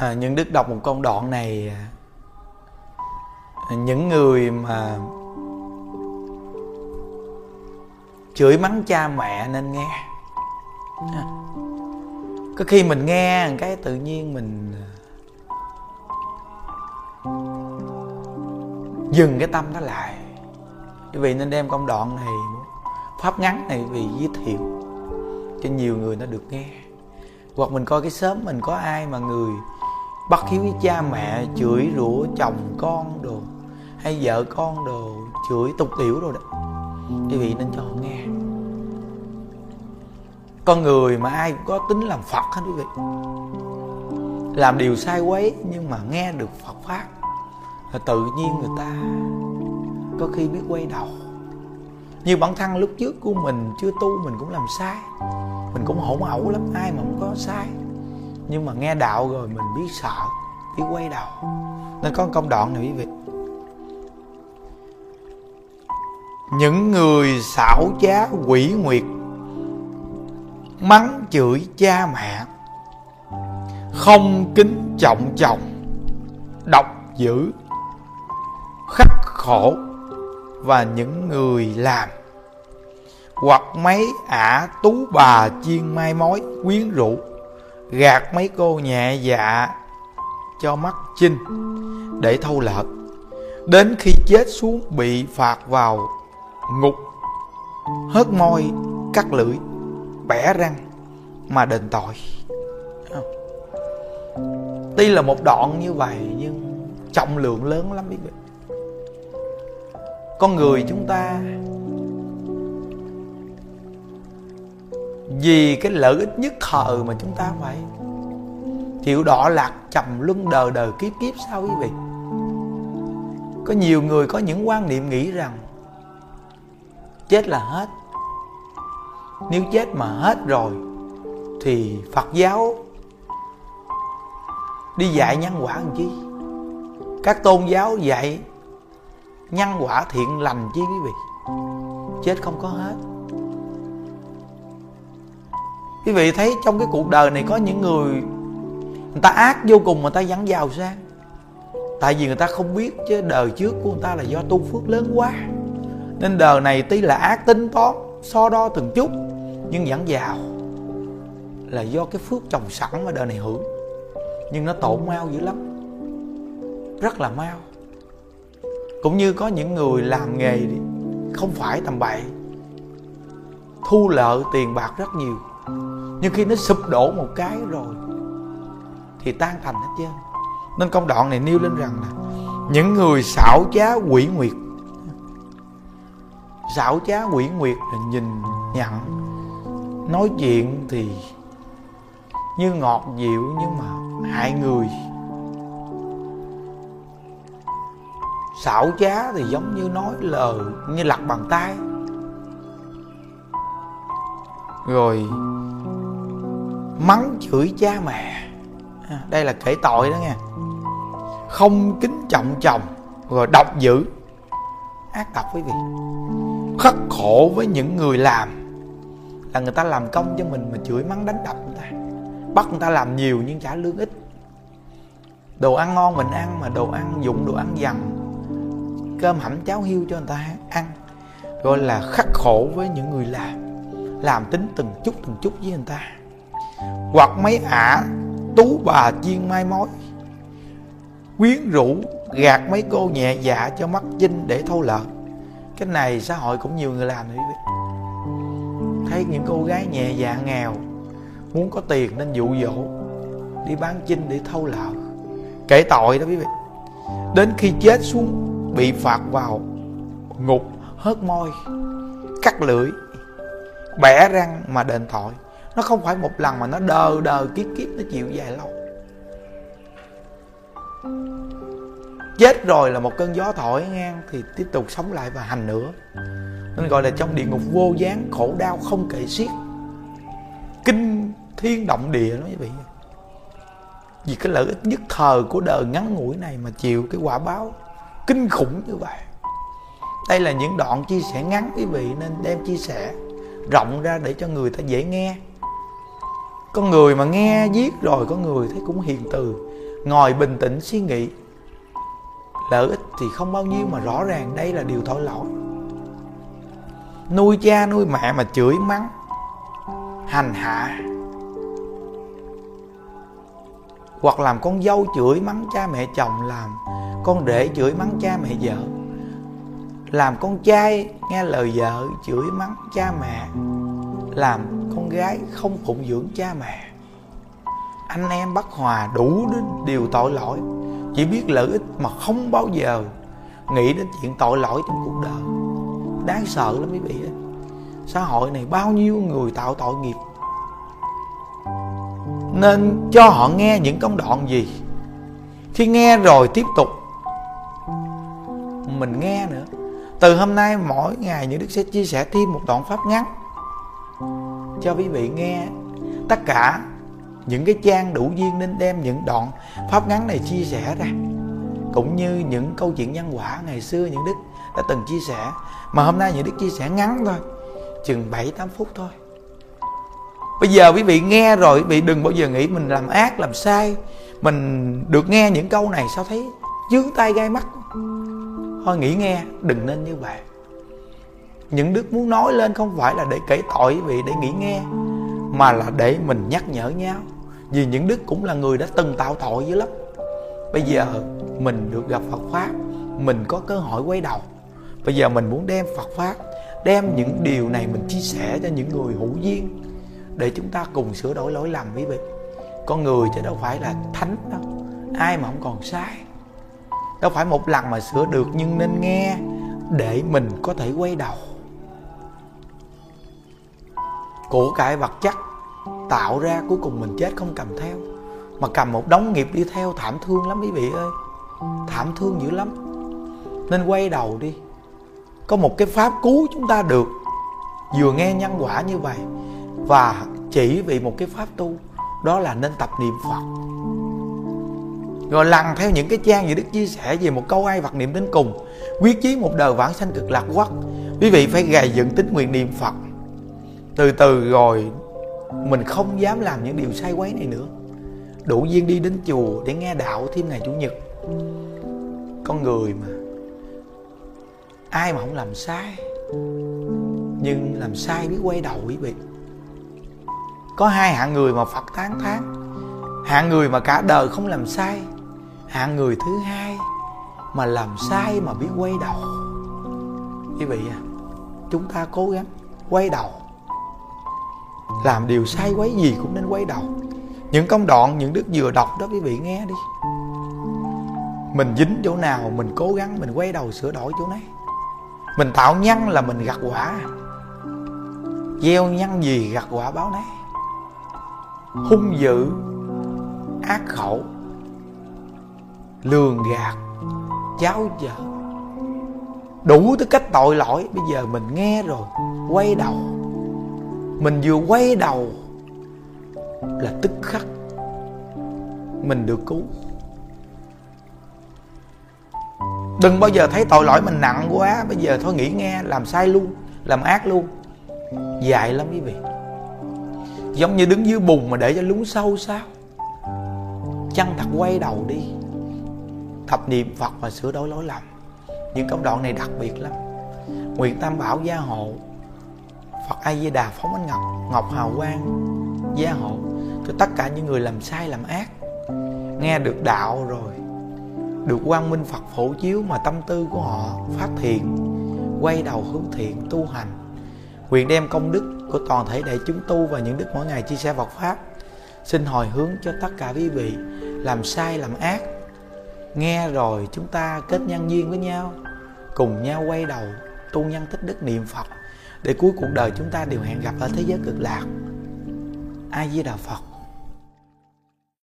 à, những đức đọc một công đoạn này à, những người mà chửi mắng cha mẹ nên nghe. Có khi mình nghe cái tự nhiên mình à, dừng cái tâm đó lại. Quý vị nên đem công đoạn này pháp ngắn này vì giới thiệu cho nhiều người nó được nghe. Hoặc mình coi cái sớm mình có ai mà người bắt hiếu với cha mẹ chửi rủa chồng con đồ, hay vợ con đồ chửi tục tiểu đồ đó. Quý vị nên cho họ nghe. Con người mà ai cũng có tính làm phật hết quý vị. Làm điều sai quấy nhưng mà nghe được phật pháp là tự nhiên người ta có khi biết quay đầu. Như bản thân lúc trước của mình chưa tu, mình cũng làm sai. Mình cũng hỗn ẩu lắm, ai mà không có sai nhưng mà nghe đạo rồi mình biết sợ, biết quay đầu. Nên có công đoạn này quý vị. Những người xảo trá, quỷ nguyệt, mắng chửi cha mẹ, không kính trọng chồng, độc dữ, khắc khổ, và những người làm hoặc mấy ả tú bà chiên mai mối quyến rũ gạt mấy cô nhẹ dạ cho mắt chinh để thâu lợt. Đến khi chết xuống bị phạt vào ngục, hớt môi, cắt lưỡi, bẻ răng mà đền tội. Tuy là một đoạn như vậy nhưng trọng lượng lớn lắm, biết vị con người chúng ta vì cái lợi ích nhất thời mà chúng ta phải. Chịu đọa lạc trầm luân đời đời kiếp kiếp sao quý vị có nhiều người có những quan niệm nghĩ rằng, chết là hết. Nếu chết mà hết rồi, thì phật giáo đi dạy nhân quả làm chi? Các tôn giáo dạy nhân quả thiện lành chi quý vị? Chết không có hết quý vị thấy trong cái cuộc đời này có những người người ta ác vô cùng mà ta vẫn giàu sang tại vì người ta không biết chứ, đời trước của người ta là do tu phước lớn quá. Nên đời này tuy là ác tính toán, so đo từng chút, nhưng vẫn giàu là do cái phước trồng sẵn mà đời này hưởng. Nhưng nó tổn mau dữ lắm. Rất là mau. Cũng như có những người làm nghề không phải tầm bậy, thu lợi tiền bạc rất nhiều nhưng khi nó sụp đổ một cái rồi, thì tan thành hết trơn. Nên công đoạn này nêu lên rằng là những người xảo trá quỷ nguyệt, xảo trá quỷ nguyệt là nhìn nhận, nói chuyện thì như ngọt dịu nhưng mà hại người. Xảo trá thì giống như nói lời, như lặt bàn tay rồi. Mắng chửi cha mẹ. À, đây là kể tội đó nha không kính trọng chồng rồi độc dữ. Ác độc quý vị. Khắc khổ với những người làm. Là người ta làm công cho mình mà chửi mắng đánh đập người ta. Bắt người ta làm nhiều nhưng trả lương ít. Đồ ăn ngon mình ăn mà đồ ăn dụng đồ ăn dằn. Cơm hẩm cháo hiu cho người ta ăn. Gọi là khắc khổ với những người làm làm tính từng chút từng chút với người ta. Hoặc mấy ả, tú bà chiên mai mối. Quyến rũ gạt mấy cô nhẹ dạ cho mắt dinh để thâu lợi cái này xã hội cũng nhiều người làm đấy thấy những cô gái nhẹ dạ nghèo, muốn có tiền nên dụ dỗ, đi bán chinh để thâu lợi kể tội đó quý vị. Đến khi chết xuống, bị phạt vào ngục, hớt môi, cắt lưỡi bẻ răng mà đền tội. Nó không phải một lần mà nó đờ đờ kiếp kiếp nó chịu dài lâu. Chết rồi là một cơn gió thổi ngang thì tiếp tục sống lại và hành nữa. Nên gọi là trong địa ngục vô gián, khổ đau không kể xiết. Kinh thiên động địa nó quý vị vì cái lợi ích nhất thời của đời ngắn ngủi này mà chịu cái quả báo kinh khủng như vậy. Đây là những đoạn chia sẻ ngắn quý vị nên đem chia sẻ rộng ra để cho người ta dễ nghe. Con người mà nghe viết rồi có người thấy cũng hiền từ, ngồi bình tĩnh suy nghĩ. Lợi ích thì không bao nhiêu mà rõ ràng đây là điều tội lỗi. Nuôi cha nuôi mẹ mà chửi mắng, hành hạ hoặc làm con dâu chửi mắng cha mẹ chồng, làm con rể chửi mắng cha mẹ vợ làm con trai nghe lời vợ chửi mắng cha mẹ. Làm con gái không phụng dưỡng cha mẹ. Anh em bất hòa đủ đến điều tội lỗi. Chỉ biết lợi ích mà không bao giờ nghĩ đến chuyện tội lỗi trong cuộc đời. Đáng sợ lắm quý vị xã hội này bao nhiêu người tạo tội nghiệp. Nên cho họ nghe những công đoạn gì? Khi nghe rồi tiếp tục. Mình nghe nữa từ hôm nay mỗi ngày những đức sẽ chia sẻ thêm một đoạn pháp ngắn. Cho quý vị nghe. Tất cả những cái trang đủ duyên nên đem những đoạn pháp ngắn này chia sẻ ra. Cũng như những câu chuyện nhân quả ngày xưa những đức đã từng chia sẻ. Mà hôm nay những đức chia sẻ ngắn thôi. Chừng 7 8 phút thôi. Bây giờ quý vị nghe rồi, quý vị đừng bao giờ nghĩ mình làm ác, làm sai. Mình được nghe những câu này sao thấy chướng tay gai mắt thôi nghĩ nghe, đừng nên như vậy. Những đức muốn nói lên không phải là để kể tội vì để nghĩ nghe, mà là để mình nhắc nhở nhau. Vì những đức cũng là người đã từng tạo tội dữ lắm. Bây giờ mình được gặp phật pháp, mình có cơ hội quay đầu. Bây giờ mình muốn đem phật pháp, đem những điều này mình chia sẻ cho những người hữu duyên, để chúng ta cùng sửa đổi lỗi lầm quý vị con người chứ đâu phải là thánh đâu, ai mà không còn sai đâu phải một lần mà sửa được, nhưng nên nghe để mình có thể quay đầu. Của cải vật chất tạo ra cuối cùng mình chết không cầm theo, mà cầm một đống nghiệp đi theo thảm thương lắm, quý vị ơi. Thảm thương dữ lắm. Nên quay đầu đi. Có một cái pháp cứu chúng ta được. Vừa nghe nhân quả như vậy và chỉ vì một cái pháp tu, đó là nên tập niệm phật rồi lần theo những cái trang gì đức chia sẻ về một câu ai vật niệm đến cùng. Quyết chí một đời vãng sanh cực lạc quốc quý vị phải gầy dựng tính nguyện niệm phật. Từ từ rồi, mình không dám làm những điều sai quấy này nữa. Đủ duyên đi đến chùa để nghe đạo thêm ngày chủ nhật. Con người mà. Ai mà không làm sai? Nhưng làm sai biết quay đầu quý vị. Có hai hạng người mà phật tán thán. Hạng người mà cả đời không làm sai hạng người thứ hai mà làm sai mà biết quay đầu. Quý vị à chúng ta cố gắng quay đầu. Làm điều sai quấy gì cũng nên quay đầu. Những công đoạn những đức vừa đọc đó quý vị nghe đi. Mình dính chỗ nào mình cố gắng mình quay đầu sửa đổi chỗ này mình tạo nhân là mình gặt quả. Gieo nhân gì gặt quả báo nấy. Hung dữ, ác khẩu lường gạt cháo vợ đủ tư cách tội lỗi, bây giờ mình nghe rồi, quay đầu. Mình vừa quay đầu là tức khắc mình được cứu. Đừng bao giờ thấy tội lỗi mình nặng quá, bây giờ thôi nghĩ nghe, làm sai luôn, làm ác luôn. Dài lắm quý vị. Giống như đứng dưới bùn mà để cho lún sâu sao? Chăng thật quay đầu đi thập niệm phật và sửa đổi lỗi lầm. Những công đoạn này đặc biệt lắm. Nguyện tam bảo gia hộ, phật a di đà, phóng ánh ngọc ngọc hào quang, gia hộ. Cho tất cả những người làm sai, làm ác, nghe được đạo rồi, được quang minh phật phổ chiếu mà tâm tư của họ phát thiện, quay đầu hướng thiện tu hành. Quyền đem công đức của toàn thể đại chúng tu và những đức mỗi ngày chia sẻ Phật pháp, xin hồi hướng cho tất cả quý vị làm sai, làm ác nghe rồi chúng ta kết nhân duyên với nhau, cùng nhau quay đầu tu nhân tích đức niệm Phật, để cuối cuộc đời chúng ta đều hẹn gặp ở thế giới cực lạc. A Di Đà Phật.